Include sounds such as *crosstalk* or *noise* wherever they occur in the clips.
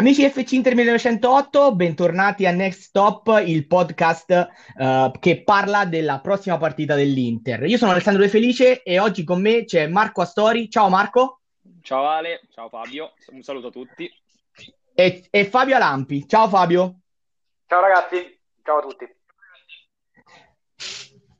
Amici FC Inter 1908, bentornati a Next Stop, il podcast uh, che parla della prossima partita dell'Inter. Io sono Alessandro De Felice e oggi con me c'è Marco Astori. Ciao Marco. Ciao Ale, ciao Fabio, un saluto a tutti. E, e Fabio Alampi. Ciao Fabio. Ciao ragazzi, ciao a tutti.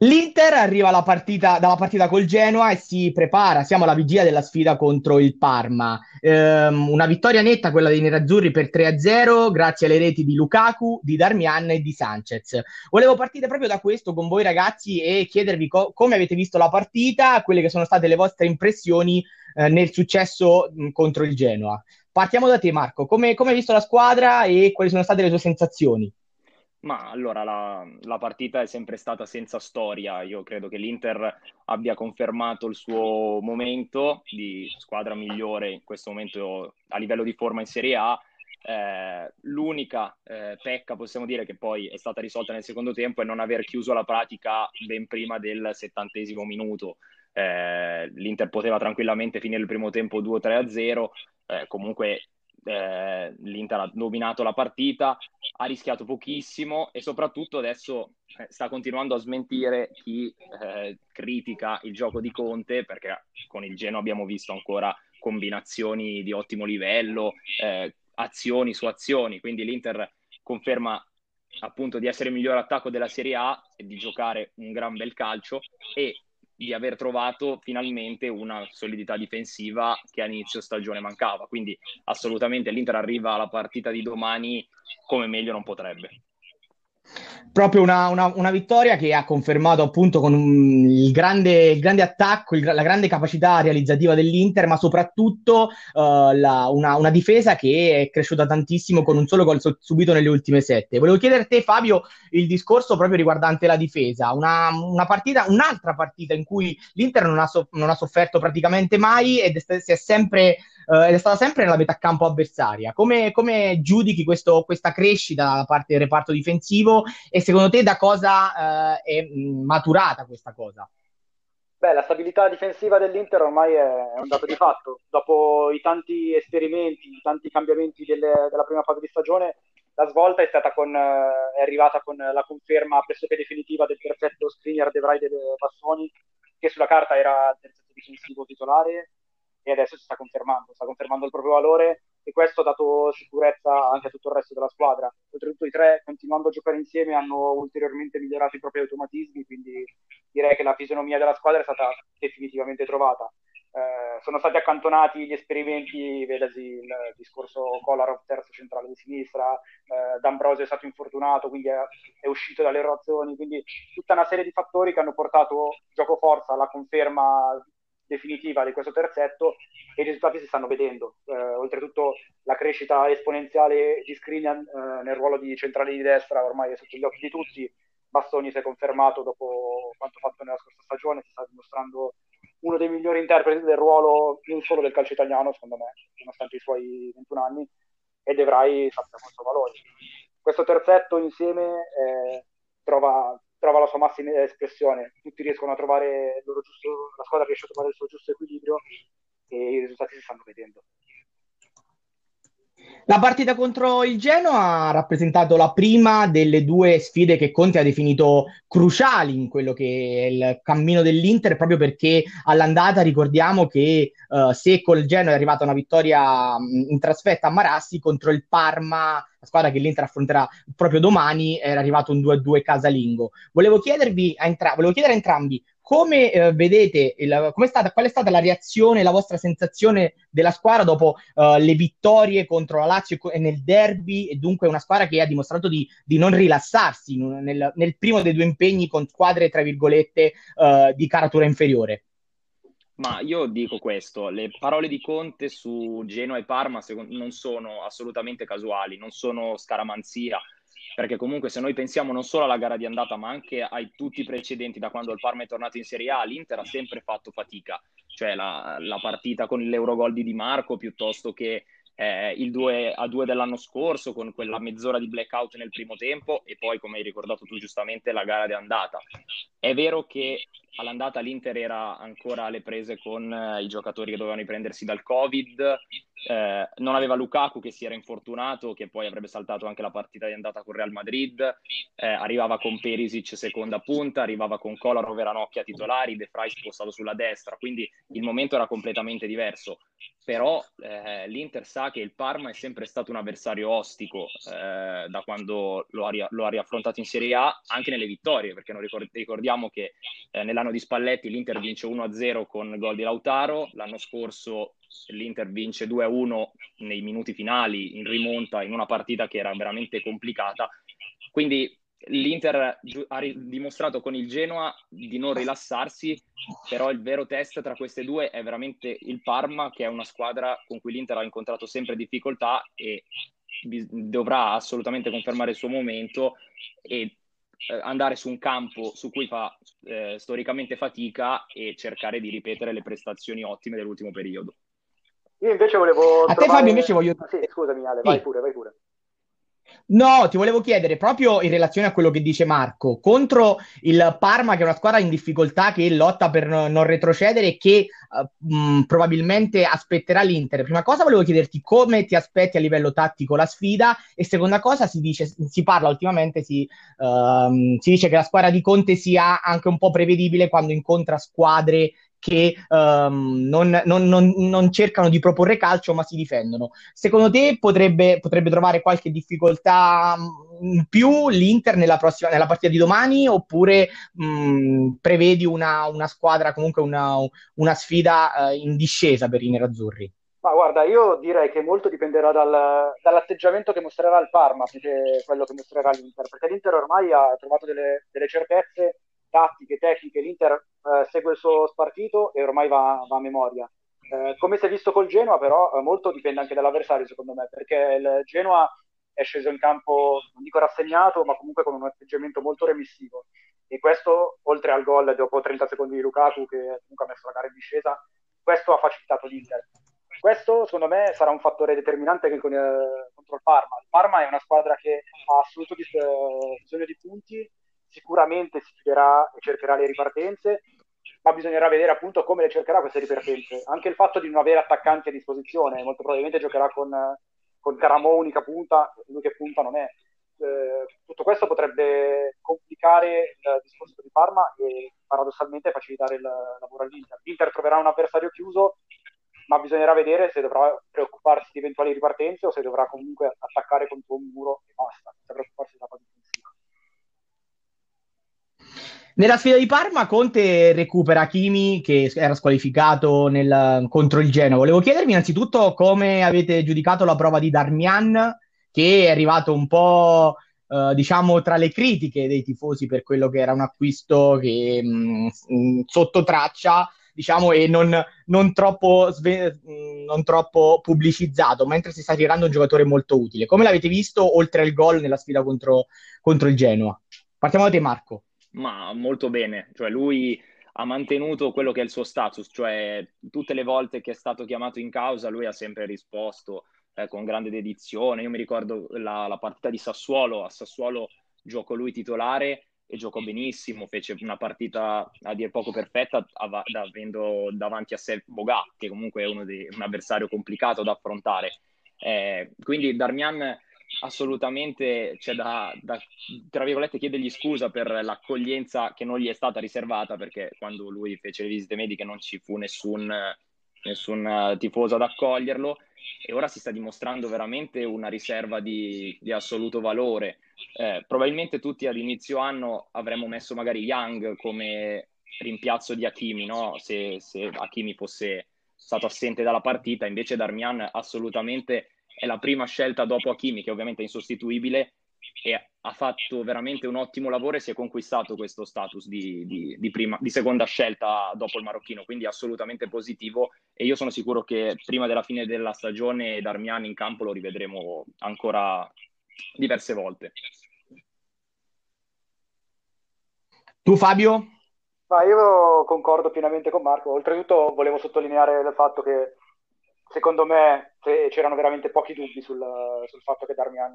L'Inter arriva partita, dalla partita col Genoa e si prepara, siamo alla vigilia della sfida contro il Parma. Ehm, una vittoria netta, quella dei nerazzurri per 3-0, grazie alle reti di Lukaku, di Darmian e di Sanchez. Volevo partire proprio da questo con voi ragazzi e chiedervi co- come avete visto la partita, quelle che sono state le vostre impressioni eh, nel successo mh, contro il Genoa. Partiamo da te Marco, come hai visto la squadra e quali sono state le tue sensazioni? Ma allora la, la, partita è sempre stata senza storia. Io credo che l'Inter abbia confermato il suo momento di squadra migliore in questo momento a livello di forma in Serie A. Eh, l'unica eh, pecca, possiamo dire, che poi è stata risolta nel secondo tempo è non aver chiuso la pratica ben prima del settantesimo minuto. Eh, L'Inter poteva tranquillamente finire il primo tempo 2-3-0. Eh, comunque eh, l'Inter ha dominato la partita, ha rischiato pochissimo e soprattutto adesso eh, sta continuando a smentire chi eh, critica il gioco di Conte perché con il Geno abbiamo visto ancora combinazioni di ottimo livello, eh, azioni su azioni, quindi l'Inter conferma appunto di essere il miglior attacco della Serie A e di giocare un gran bel calcio e di aver trovato finalmente una solidità difensiva che a inizio stagione mancava. Quindi assolutamente l'Inter arriva alla partita di domani come meglio non potrebbe proprio una, una, una, vittoria che ha confermato appunto con un, il, grande, il, grande, attacco, il, la grande capacità realizzativa dell'Inter, ma soprattutto uh, la, una, una, difesa che è cresciuta tantissimo con un solo gol subito nelle ultime sette. Volevo chiedere a te, Fabio, il discorso proprio riguardante la difesa. Partita, un'altra partita in cui l'Inter non ha, so, non ha sofferto praticamente mai ed è, si è sempre uh, ed è stata sempre nella metà campo avversaria. Come, come giudichi questo, questa crescita da parte del reparto difensivo e secondo te da cosa uh, è maturata questa cosa? Beh, la stabilità difensiva dell'Inter ormai è un dato di fatto. Dopo i tanti esperimenti, i tanti cambiamenti delle, della prima fase di stagione, la svolta è, con, eh, è arrivata con la conferma pressoché definitiva del perfetto screener De Vrij delle Bassoni, che sulla carta era il terzo difensivo titolare e adesso si sta confermando, sta confermando il proprio valore e questo ha dato sicurezza anche a tutto il resto della squadra. Oltretutto i tre, continuando a giocare insieme, hanno ulteriormente migliorato i propri automatismi, quindi direi che la fisionomia della squadra è stata definitivamente trovata. Eh, sono stati accantonati gli esperimenti, vedasi il discorso Kolarov terzo centrale di sinistra, eh, D'Ambrosio è stato infortunato, quindi è, è, uscito dalle rotazioni, quindi tutta una serie di fattori che hanno portato gioco forza alla conferma definitiva di questo terzetto e i risultati si stanno vedendo. Eh, oltretutto la crescita esponenziale di Skriniar eh, nel ruolo di centrale di destra ormai è sotto gli occhi di tutti. Bastoni si è confermato dopo quanto fatto nella scorsa stagione, si sta dimostrando uno dei migliori interpreti del ruolo non solo del calcio italiano, secondo me, nonostante i suoi 21 anni, e De Vrij sappiamo il suo valore. Questo terzetto insieme eh, trova trova la sua massima espressione, tutti riescono a trovare giusto, la squadra riesce a trovare il suo giusto equilibrio e i risultati si stanno vedendo. La partita contro il Genoa ha rappresentato la prima delle due sfide che Conte ha definito cruciali in quello che è il cammino dell'Inter, proprio perché all'andata ricordiamo che uh, se col Genoa è arrivata una vittoria in trasferta a Marassi contro il Parma, la squadra che l'Inter affronterà proprio domani, era arrivato un 2-2 casalingo. Volevo, entra- volevo chiedere a entrambi come eh, vedete, il, stata, qual è stata la reazione, la vostra sensazione della squadra dopo uh, le vittorie contro la Lazio e nel derby e dunque una squadra che ha dimostrato di, di non rilassarsi nel, nel, primo dei due impegni con squadre, tra virgolette, uh, di caratura inferiore? Ma io dico questo, le parole di Conte su Genoa e Parma non sono assolutamente casuali, non sono scaramanzia, perché comunque se noi pensiamo non solo alla gara di andata ma anche ai tutti i precedenti da quando il Parma è tornato in Serie A, l'Inter ha sempre fatto fatica, cioè la, la partita con l'Eurogol di Di Marco piuttosto che eh, il 2 a 2 dell'anno scorso con quella mezz'ora di blackout nel primo tempo e poi come hai ricordato tu giustamente la gara di andata. È vero che all'andata l'Inter era ancora alle prese con eh, i giocatori che dovevano riprendersi dal Covid eh, non aveva Lukaku che si era infortunato, che poi avrebbe saltato anche la partita di andata con Real Madrid, eh, arrivava con Perisic seconda punta, arrivava con Kolarov e Ranocchia titolari, De Frey spostato sulla destra, quindi il momento era completamente diverso. Però eh, l'Inter sa che il Parma è sempre stato un avversario ostico eh, da quando lo ha, lo ha, riaffrontato in Serie A, anche nelle vittorie, perché ricord- ricordiamo che eh, nell'anno di Spalletti l'Inter vince 1-0 con gol di Lautaro, l'anno scorso l'Inter vince 2-1 nei minuti finali in rimonta in una partita che era veramente complicata. Quindi l'Inter ha dimostrato con il Genoa di non rilassarsi, però il vero test tra queste due è veramente il Parma, che è una squadra con cui l'Inter ha incontrato sempre difficoltà e dovrà assolutamente confermare il suo momento e eh, andare su un campo su cui fa eh, storicamente fatica e cercare di ripetere le prestazioni ottime dell'ultimo periodo. Io invece volevo. A trovare... te, Fabio, invece voglio. Ah, sì, scusami, Ale, sì. vai pure, vai pure. No, ti volevo chiedere proprio in relazione a quello che dice Marco, contro il Parma, che è una squadra in difficoltà che lotta per non retrocedere e che uh, mh, probabilmente aspetterà l'Inter. Prima cosa volevo chiederti come ti aspetti a livello tattico la sfida e seconda cosa si dice, si parla ultimamente, si, uh, si dice che la squadra di Conte sia anche un po' prevedibile quando incontra squadre che um, non, non, non, non, cercano di proporre calcio ma si difendono. Secondo te potrebbe, potrebbe trovare qualche difficoltà mm, in più l'Inter nella, prossima, nella partita di domani oppure mh, mm, prevedi una, una, squadra, comunque una, una sfida uh, in discesa per i nerazzurri? Ma guarda, io direi che molto dipenderà dal, dall'atteggiamento che mostrerà il Parma più che quello che mostrerà l'Inter, perché l'Inter ormai ha trovato delle, delle certezze tattiche, tecniche, l'Inter eh, segue il suo spartito e ormai va, va a memoria. Eh, come si è visto col Genoa, però, eh, molto dipende anche dall'avversario, secondo me, perché il Genoa è sceso in campo, non dico rassegnato, ma comunque con un atteggiamento molto remissivo. E questo, oltre al gol dopo 30 secondi di Lukaku, che comunque ha messo la gara in discesa, questo ha facilitato l'Inter. Questo, secondo me, sarà un fattore determinante anche con, eh, contro il Parma. Il Parma è una squadra che ha assoluto eh, bisogno di punti sicuramente si chiuderà e cercherà le ripartenze, ma bisognerà vedere appunto come le cercherà queste ripartenze. Anche il fatto di non avere attaccanti a disposizione, molto probabilmente giocherà con, con Caramo unica punta, lui che punta non è. Eh, tutto questo potrebbe complicare il discorso di Parma e paradossalmente facilitare il lavoro all'Inter. L'Inter troverà un avversario chiuso, ma bisognerà vedere se dovrà preoccuparsi di eventuali ripartenze o se dovrà comunque attaccare contro un muro e basta, senza preoccuparsi della fase nella sfida di Parma, Conte recupera Kimi che era squalificato nel, contro il Genoa. Volevo chiedervi innanzitutto come avete giudicato la prova di Darmian, che è arrivato un po', eh, diciamo, tra le critiche dei tifosi per quello che era un acquisto che, mh, mm, sotto traccia, diciamo, e non, non, troppo sve- non, troppo pubblicizzato, mentre si sta tirando un giocatore molto utile. Come l'avete visto oltre al gol nella sfida contro, contro il Genoa? Partiamo da te, Marco. Ma molto bene, cioè lui ha mantenuto quello che è il suo status, cioè tutte le volte che è stato chiamato in causa lui ha sempre risposto eh, con grande dedizione. Io mi ricordo la, la, partita di Sassuolo, a Sassuolo giocò lui titolare e giocò benissimo, fece una partita a dir poco perfetta av- avendo davanti a sé Boga, che comunque è dei, un avversario complicato da affrontare. Eh, quindi Darmian assolutamente c'è da, da, tra virgolette, chiedergli scusa per l'accoglienza che non gli è stata riservata, perché quando lui fece le visite mediche non ci fu nessun, nessun tifoso ad accoglierlo e ora si sta dimostrando veramente una riserva di, di assoluto valore. Eh, probabilmente tutti ad inizio anno avremmo messo magari Young come rimpiazzo di Hakimi, no? se, se Hakimi fosse stato assente dalla partita, invece Darmian assolutamente è la prima scelta dopo Hakimi, che ovviamente è insostituibile, e ha fatto veramente un ottimo lavoro e si è conquistato questo status di, di, di, prima, di seconda scelta dopo il marocchino, quindi assolutamente positivo e io sono sicuro che prima della fine della stagione Darmian in campo lo rivedremo ancora diverse volte. Tu Fabio? Ma io concordo pienamente con Marco, oltretutto volevo sottolineare il fatto che secondo me c'erano veramente pochi dubbi sul, sul, fatto che Darmian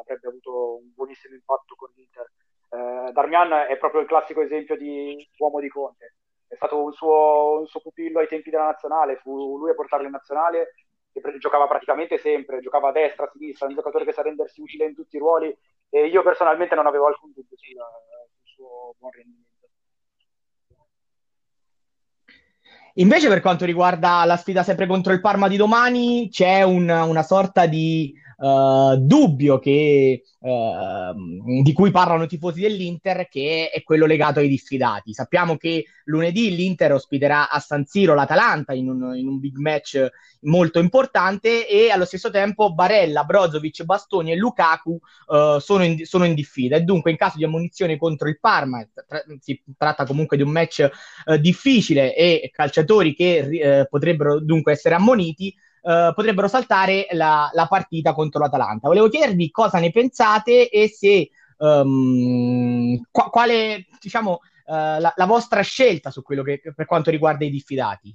avrebbe avuto un buonissimo impatto con l'Inter. Eh, Darmian è proprio il classico esempio di uomo di Conte. È stato un suo, un suo, pupillo ai tempi della nazionale, fu lui a portarlo in nazionale che giocava praticamente sempre, giocava a destra, a sinistra, un giocatore che sa rendersi utile in tutti i ruoli e io personalmente non avevo alcun dubbio sul, sul suo buon rendimento. Invece, per quanto riguarda la sfida sempre contro il Parma di domani, c'è un, una sorta di uh, dubbio che, uh, di cui parlano i tifosi dell'Inter, che è quello legato ai diffidati. Sappiamo che lunedì l'Inter ospiterà a San Siro l'Atalanta in un, in un big match molto importante e allo stesso tempo Barella, Brozovic, Bastoni e Lukaku uh, sono, in, sono, in, diffida e dunque in caso di ammonizione contro il Parma tra, si tratta comunque di un match uh, difficile e calciatori che potrebbero dunque essere ammoniti uh, potrebbero saltare la, la, partita contro l'Atalanta. Volevo chiedervi cosa ne pensate e se um, qu- quale diciamo uh, la, la, vostra scelta su quello che per quanto riguarda i diffidati.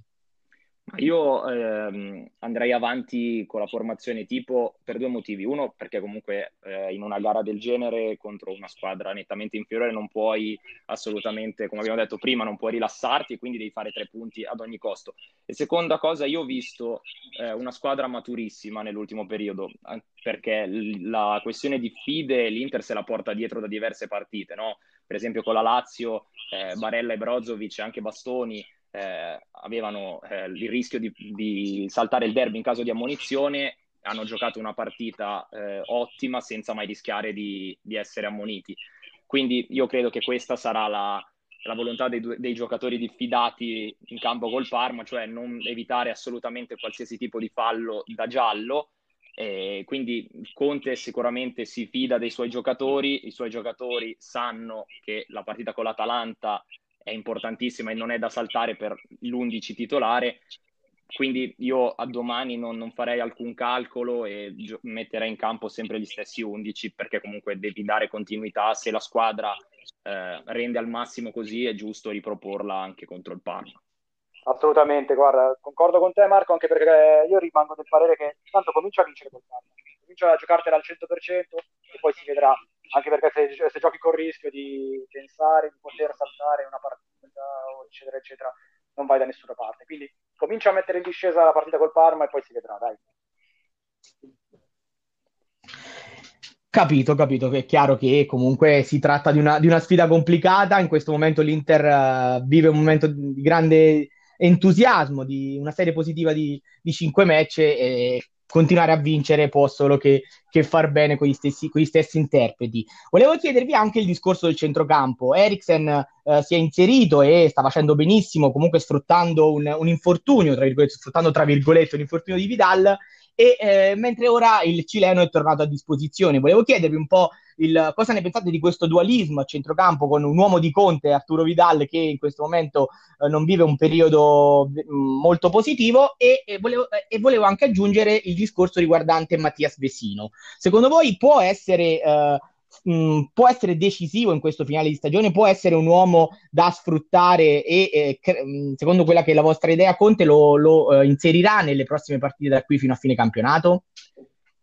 Io ehm, andrei avanti con la formazione tipo per due motivi. Uno, perché comunque eh, in una gara del genere contro una squadra nettamente inferiore non puoi assolutamente, come abbiamo detto prima, non puoi rilassarti e quindi devi fare tre punti ad ogni costo. E seconda cosa, io ho visto eh, una squadra maturissima nell'ultimo periodo, perché la questione di fide l'Inter se la porta dietro da diverse partite, no? Per esempio con la Lazio, eh, Barella e Brozovic, anche Bastoni eh, avevano eh, il rischio di, di, saltare il derby in caso di ammonizione, hanno giocato una partita eh, ottima senza mai rischiare di, di, essere ammoniti. Quindi io credo che questa sarà la, la volontà dei, dei, giocatori diffidati in campo col Parma, cioè non evitare assolutamente qualsiasi tipo di fallo da giallo. Eh, quindi Conte sicuramente si fida dei suoi giocatori, i suoi giocatori sanno che la partita con l'Atalanta è importantissima e non è da saltare per l'11 titolare. Quindi io a domani non, non farei alcun calcolo e gio- metterei in campo sempre gli stessi 11 perché comunque devi dare continuità. Se la squadra eh, rende al massimo così è giusto riproporla anche contro il Parma. Assolutamente, guarda, concordo con te Marco anche perché io rimango del parere che tanto comincia a vincere col Parma, comincia a giocartela al 100% e poi si vedrà anche perché se, se, giochi con il rischio di pensare di poter saltare una partita, eccetera, eccetera, non vai da nessuna parte. Quindi comincia a mettere in discesa la partita col Parma e poi si vedrà, dai. Capito, capito, è chiaro che comunque si tratta di una, di una sfida complicata, in questo momento l'Inter uh, vive un momento di grande entusiasmo, di una serie positiva di, di 5 match e continuare a vincere può solo che, che far bene con gli, stessi, con gli, stessi, interpreti. Volevo chiedervi anche il discorso del centrocampo. Eriksen eh, si è inserito e sta facendo benissimo, comunque sfruttando un, un infortunio, tra sfruttando tra virgolette un infortunio di Vidal e eh, mentre ora il cileno è tornato a disposizione. Volevo chiedervi un po' il, cosa ne pensate di questo dualismo a centrocampo con un uomo di Conte, Arturo Vidal, che in questo momento eh, non vive un periodo mm, molto positivo e, e, volevo, e, volevo, anche aggiungere il discorso riguardante Mattias Vesino. Secondo voi può essere... Eh, mm, può essere decisivo in questo finale di stagione, può essere un uomo da sfruttare e eh, cre- mm, secondo quella che è la vostra idea, Conte lo, lo eh, inserirà nelle prossime partite da qui fino a fine campionato?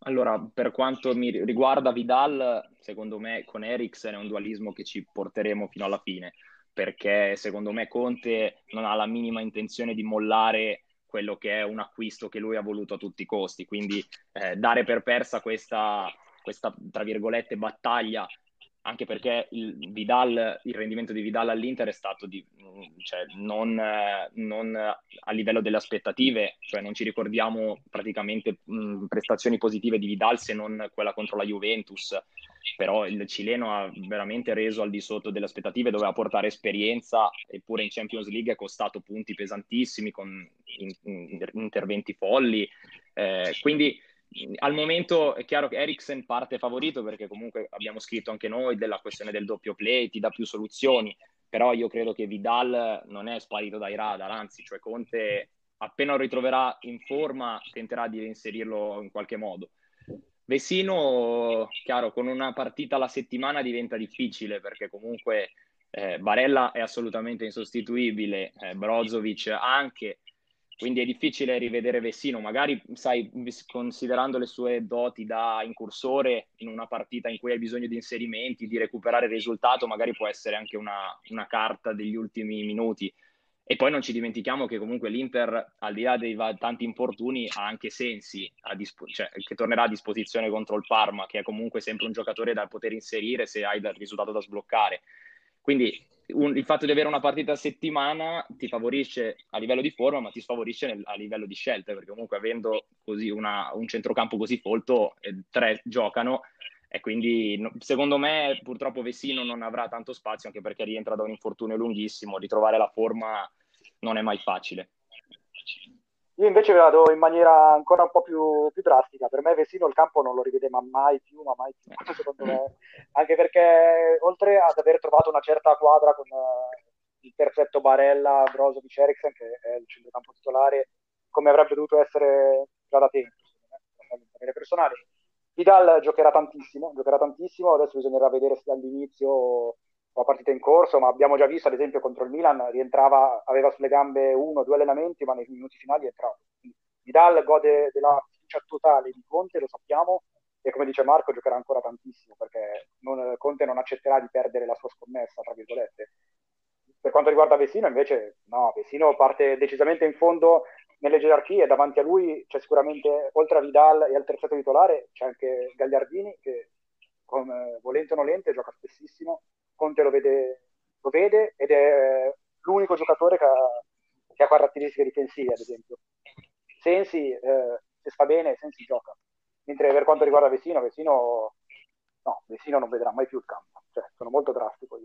Allora, per quanto mi riguarda Vidal, secondo me con Eriksen è un dualismo che ci porteremo fino alla fine, perché secondo me Conte non ha la minima intenzione di mollare quello che è un acquisto che lui ha voluto a tutti i costi, quindi eh, dare per persa questa, questa, tra virgolette, battaglia anche perché il, Vidal, il rendimento di Vidal all'Inter è stato di, cioè, non, non, a livello delle aspettative, cioè non ci ricordiamo praticamente mh, prestazioni positive di Vidal se non quella contro la Juventus, però il cileno ha veramente reso al di sotto delle aspettative, doveva portare esperienza, eppure in Champions League è costato punti pesantissimi con in, in, interventi folli, eh, quindi al momento è chiaro che Eriksen parte favorito perché comunque abbiamo scritto anche noi della questione del doppio play, ti dà più soluzioni, però io credo che Vidal non è sparito dai radar, anzi, cioè Conte appena lo ritroverà in forma tenterà di inserirlo in qualche modo. Vesino, chiaro, con una partita alla settimana diventa difficile perché comunque eh, Barella è assolutamente insostituibile, eh, Brozovic anche, quindi è difficile rivedere Vessino, magari sai, considerando le sue doti da incursore in una partita in cui hai bisogno di inserimenti, di recuperare il risultato, magari può essere anche una, una carta degli ultimi minuti. E poi non ci dimentichiamo che comunque l'Inter, al di là dei tanti infortuni, ha anche Sensi, dispo- cioè, che tornerà a disposizione contro il Parma, che è comunque sempre un giocatore da poter inserire se hai il risultato da sbloccare. Quindi un, il fatto di avere una partita a settimana ti favorisce a livello di forma, ma ti sfavorisce nel, a livello di scelte, perché comunque avendo una, un centrocampo così folto, eh, tre giocano, e quindi secondo me purtroppo Vessino non avrà tanto spazio, anche perché rientra da un infortunio lunghissimo, ritrovare la forma non è mai facile. Io invece vado in maniera ancora un po' più, più, drastica. Per me Vesino il campo non lo rivede mai più, ma mai più, *laughs* secondo me. Anche perché oltre ad aver trovato una certa quadra con uh, il terzetto Barella, Brozovic, Eriksen, che è il centrocampo titolare, come avrebbe dovuto essere già da tempo, secondo me, personali. Vidal giocherà tantissimo, giocherà tantissimo, adesso bisognerà vedere se dall'inizio la partita in corso, ma abbiamo già visto ad esempio contro il Milan, rientrava, aveva sulle gambe uno o due allenamenti, ma nei minuti finali è entrato. Vidal gode della fiducia totale di Conte, lo sappiamo, e come dice Marco giocherà ancora tantissimo, perché non, Conte non accetterà di perdere la sua scommessa, tra virgolette. Per quanto riguarda Vesino, invece, no, Vesino parte decisamente in fondo nelle gerarchie, davanti a lui c'è sicuramente, oltre a Vidal e al terzetto titolare, c'è anche Gagliardini, che come, volente o nolente gioca spessissimo, Conte lo vede, lo vede ed è l'unico giocatore che ha, che ha caratteristiche difensive, ad esempio. Sensi, eh, se sta bene, Sensi gioca. Mentre per quanto riguarda Vesino, Vesino, no, Vesino non vedrà mai più il campo. Cioè, sono molto drastico io.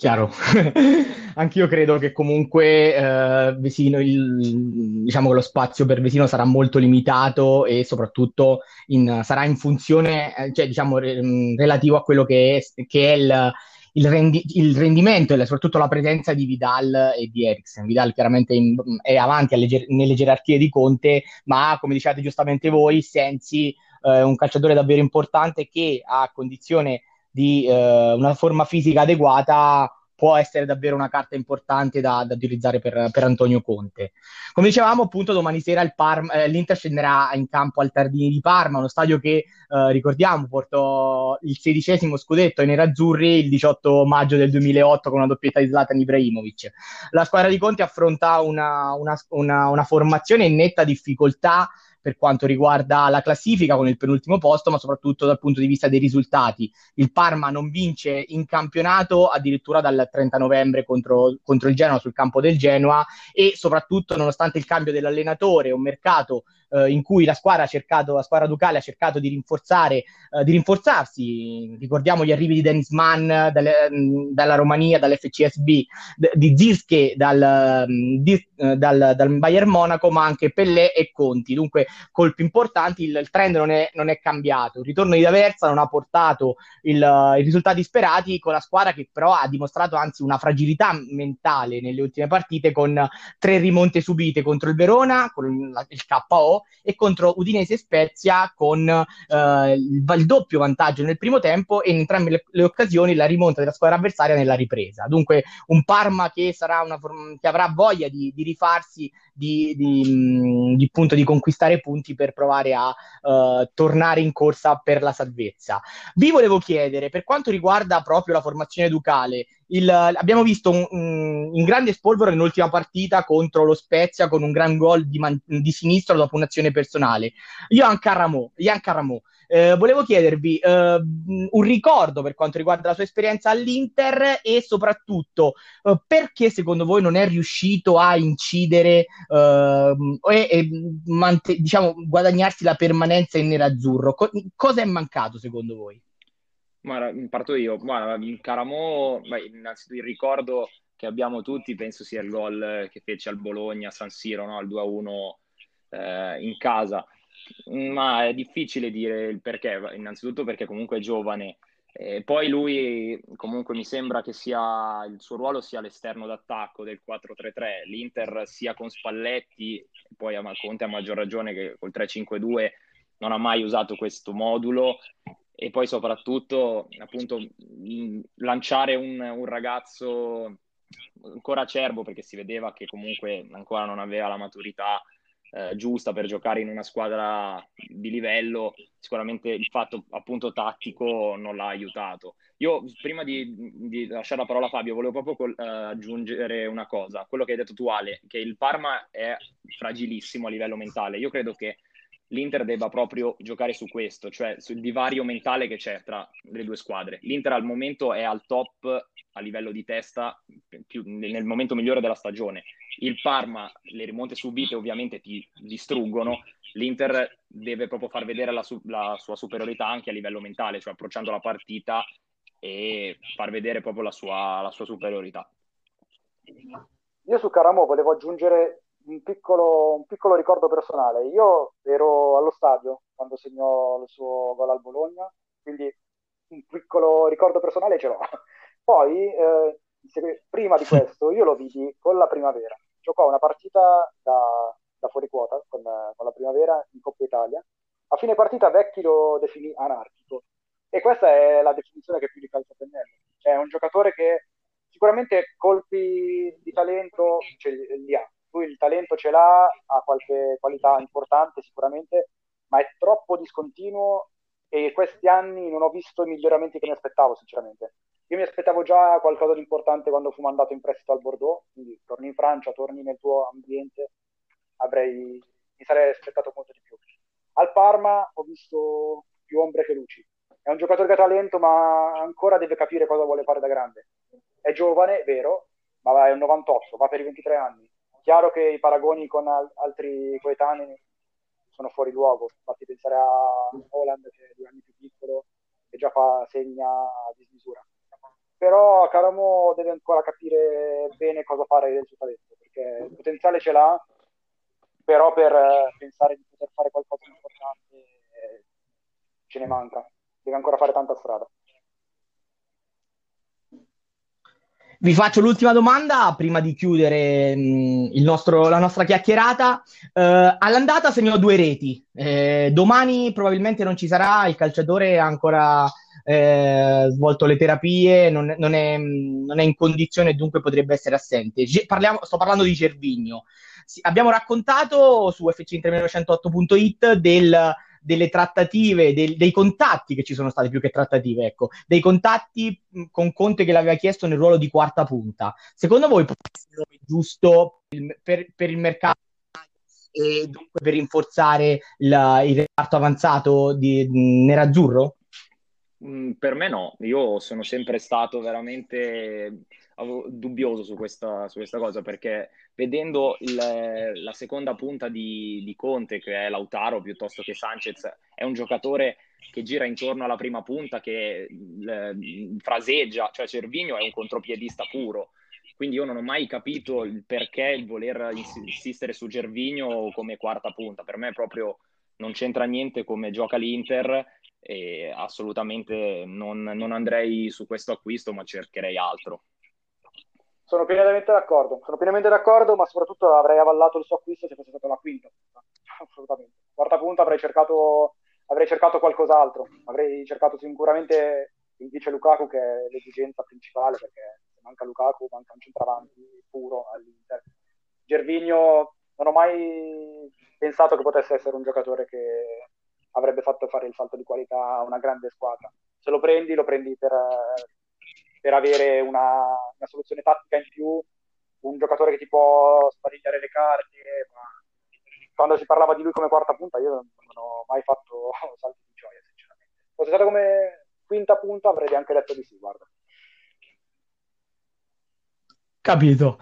Chiaro, *laughs* anch'io credo che comunque eh, Vesino, il, diciamo che lo spazio per Vesino sarà molto limitato e soprattutto in, sarà in funzione, eh, cioè diciamo re, mm, relativo a quello che è, che è il, il, rendi, il, rendimento e soprattutto la presenza di Vidal e di Eriksen. Vidal chiaramente in, è avanti alle, nelle gerarchie di Conte, ma come diciate giustamente voi, Sensi è eh, un calciatore davvero importante che ha condizione di eh, una forma fisica adeguata può essere davvero una carta importante da, da utilizzare per, per, Antonio Conte. Come dicevamo, appunto, domani sera Parma, eh, l'Inter scenderà in campo al Tardini di Parma, uno stadio che, eh, ricordiamo, portò il sedicesimo scudetto ai nerazzurri il 18 maggio del 2008 con una doppietta di Zlatan Ibrahimovic. La squadra di Conte affronta una, una, una, una formazione in netta difficoltà per quanto riguarda la classifica con il penultimo posto, ma soprattutto dal punto di vista dei risultati. Il Parma non vince in campionato addirittura dal 30 novembre contro, contro il Genoa sul campo del Genoa e soprattutto nonostante il cambio dell'allenatore, un mercato eh, in cui la squadra, ha cercato, la squadra ducale ha cercato di, rinforzare, eh, di rinforzarsi. Ricordiamo gli arrivi di Dennis Mann dalle, dalla Romania, dall'FCSB, d- di Zirke dal, di, uh, dal, dal, Bayern Monaco, ma anche Pellè e Conti. Dunque, colpi importanti. Il, il trend non è, non è, cambiato. Il ritorno di D'Aversa non ha portato il, i risultati sperati con la squadra che però ha dimostrato anzi una fragilità mentale nelle ultime partite con tre rimonte subite contro il Verona, con la, il KO e contro Udinese e Spezia con eh, il, doppio vantaggio nel primo tempo e in entrambe le, le, occasioni la rimonta della squadra avversaria nella ripresa. Dunque un Parma che, una, che avrà voglia di, di rifarsi, di, di, di, punto, di conquistare punti per provare a uh, tornare in corsa per la salvezza. Vi volevo chiedere, per quanto riguarda proprio la formazione ducale, il, abbiamo visto un, un, in grande spolvero nell'ultima partita contro lo Spezia con un gran gol di, man, di sinistro dopo un'azione personale. Ian Carramò, Ian Carramò eh, volevo chiedervi eh, un ricordo per quanto riguarda la sua esperienza all'Inter e soprattutto eh, perché secondo voi non è riuscito a incidere ehm, e, e mant- diciamo, guadagnarsi la permanenza in nerazzurro? Co- cosa è mancato secondo voi? Guarda, parto io. Guarda, in Caramo, beh, innanzitutto il ricordo che abbiamo tutti penso sia il gol che fece al Bologna a San Siro, no? al 2-1 eh, in casa. Ma è difficile dire il perché, innanzitutto perché comunque è giovane. E poi lui comunque mi sembra che sia, il suo ruolo sia all'esterno d'attacco del 4-3-3, l'Inter sia con Spalletti, poi a Conte a maggior ragione che col 3-5-2 non ha mai usato questo modulo e poi soprattutto appunto lanciare un, un ragazzo ancora acerbo perché si vedeva che comunque ancora non aveva la maturità eh, giusta per giocare in una squadra di livello, sicuramente il fatto appunto tattico non l'ha aiutato. Io prima di, di lasciare la parola a Fabio volevo proprio col, uh, aggiungere una cosa, quello che hai detto tu Ale, che il Parma è fragilissimo a livello mentale. Io credo che l'Inter debba proprio giocare su questo, cioè sul divario mentale che c'è tra le due squadre. L'Inter al momento è al top a livello di testa più, nel momento migliore della stagione. Il Parma, le rimonte subite ovviamente ti distruggono, l'Inter deve proprio far vedere la, su- la sua superiorità anche a livello mentale, cioè approcciando la partita e far vedere proprio la sua, la sua superiorità. Io su Caramo volevo aggiungere un piccolo, un piccolo, ricordo personale. Io ero allo stadio quando segnò il suo gol al Bologna, quindi un piccolo ricordo personale ce l'ho. *laughs* Poi, eh, prima di questo, io lo vidi con la primavera. Giocò una partita da, da fuori quota con, con, la primavera in Coppa Italia. A fine partita Vecchi lo definì anarchico. E questa è la definizione che più di calcio pennello. Cioè, è un giocatore che sicuramente colpi di talento ce li ha, lui il talento ce l'ha, ha qualche qualità importante sicuramente, ma è troppo discontinuo e questi anni non ho visto i miglioramenti che mi aspettavo sinceramente. Io mi aspettavo già qualcosa di importante quando fu mandato in prestito al Bordeaux, quindi torni in Francia, torni nel tuo ambiente, avrei, mi sarei aspettato molto di più. Al Parma ho visto più ombre che luci. È un giocatore che ha talento, ma ancora deve capire cosa vuole fare da grande. È giovane, vero, ma è un 98, va per i 23 anni Chiaro che i paragoni con al- altri coetanei sono fuori luogo, basti pensare a Holland che è due anni più piccolo e già fa segna a dismisura. Però Caramo deve ancora capire bene cosa fare del suo talento, perché il potenziale ce l'ha, però per pensare di poter fare qualcosa di importante eh, ce ne manca, deve ancora fare tanta strada. Vi faccio l'ultima domanda prima di chiudere mh, mm, nostro, la nostra chiacchierata. Uh, all'andata segnò due reti. Eh, domani probabilmente non ci sarà, il calciatore ha ancora eh, svolto le terapie, non, non, è, non, è, in condizione dunque potrebbe essere assente. Ge- parliamo, sto parlando di Cervigno. Sì, abbiamo raccontato su fc1908.it del delle trattative, dei, dei, contatti che ci sono stati più che trattative, ecco, dei contatti con Conte che l'aveva chiesto nel ruolo di quarta punta. Secondo voi può essere giusto per, per il mercato e dunque per rinforzare la, il reparto avanzato di nerazzurro? Mm, per me no, io sono sempre stato veramente dubbioso su questa, su questa cosa perché vedendo il, la seconda punta di, di, Conte, che è Lautaro piuttosto che Sanchez, è un giocatore che gira intorno alla prima punta, che eh, fraseggia, cioè Cervigno è un contropiedista puro. Quindi io non ho mai capito il perché il voler insistere su Gervigno come quarta punta. Per me proprio non c'entra niente come gioca l'Inter e assolutamente non, non andrei su questo acquisto, ma cercherei altro. Sono pienamente d'accordo, sono pienamente d'accordo, ma soprattutto avrei avallato il suo acquisto se fosse stata la quinta. *laughs* Assolutamente. Quarta punta avrei cercato, avrei cercato qualcos'altro, avrei cercato sicuramente il vice Lukaku che è l'esigenza principale perché se manca Lukaku manca un centravanti puro all'Inter. Gervigno non ho mai pensato che potesse essere un giocatore che avrebbe fatto fare il salto di qualità a una grande squadra. Se lo prendi, lo prendi per, per avere una, una, soluzione tattica in più, un giocatore che ti può sparigliare le carte, quando si parlava di lui come quarta punta io non, ho mai fatto *laughs* salti di gioia, sinceramente. Fosse stato come quinta punta avrei anche detto di sì, guarda. Capito.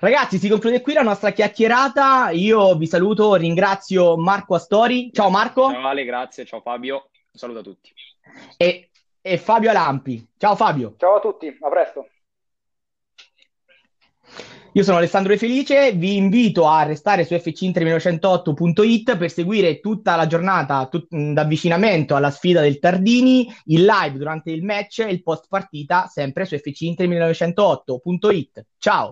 Ragazzi, si conclude qui la nostra chiacchierata. Io vi saluto, ringrazio Marco Astori. Ciao Marco. Ciao Ale, grazie. Ciao Fabio. Un saluto a tutti. E e Fabio Alampi. Ciao Fabio. Ciao a tutti, a presto. Io sono Alessandro De Felice, vi invito a restare su fc1908.it per seguire tutta la giornata tut- d'avvicinamento alla sfida del Tardini, il live durante il match e il post partita sempre su fc1908.it. Ciao!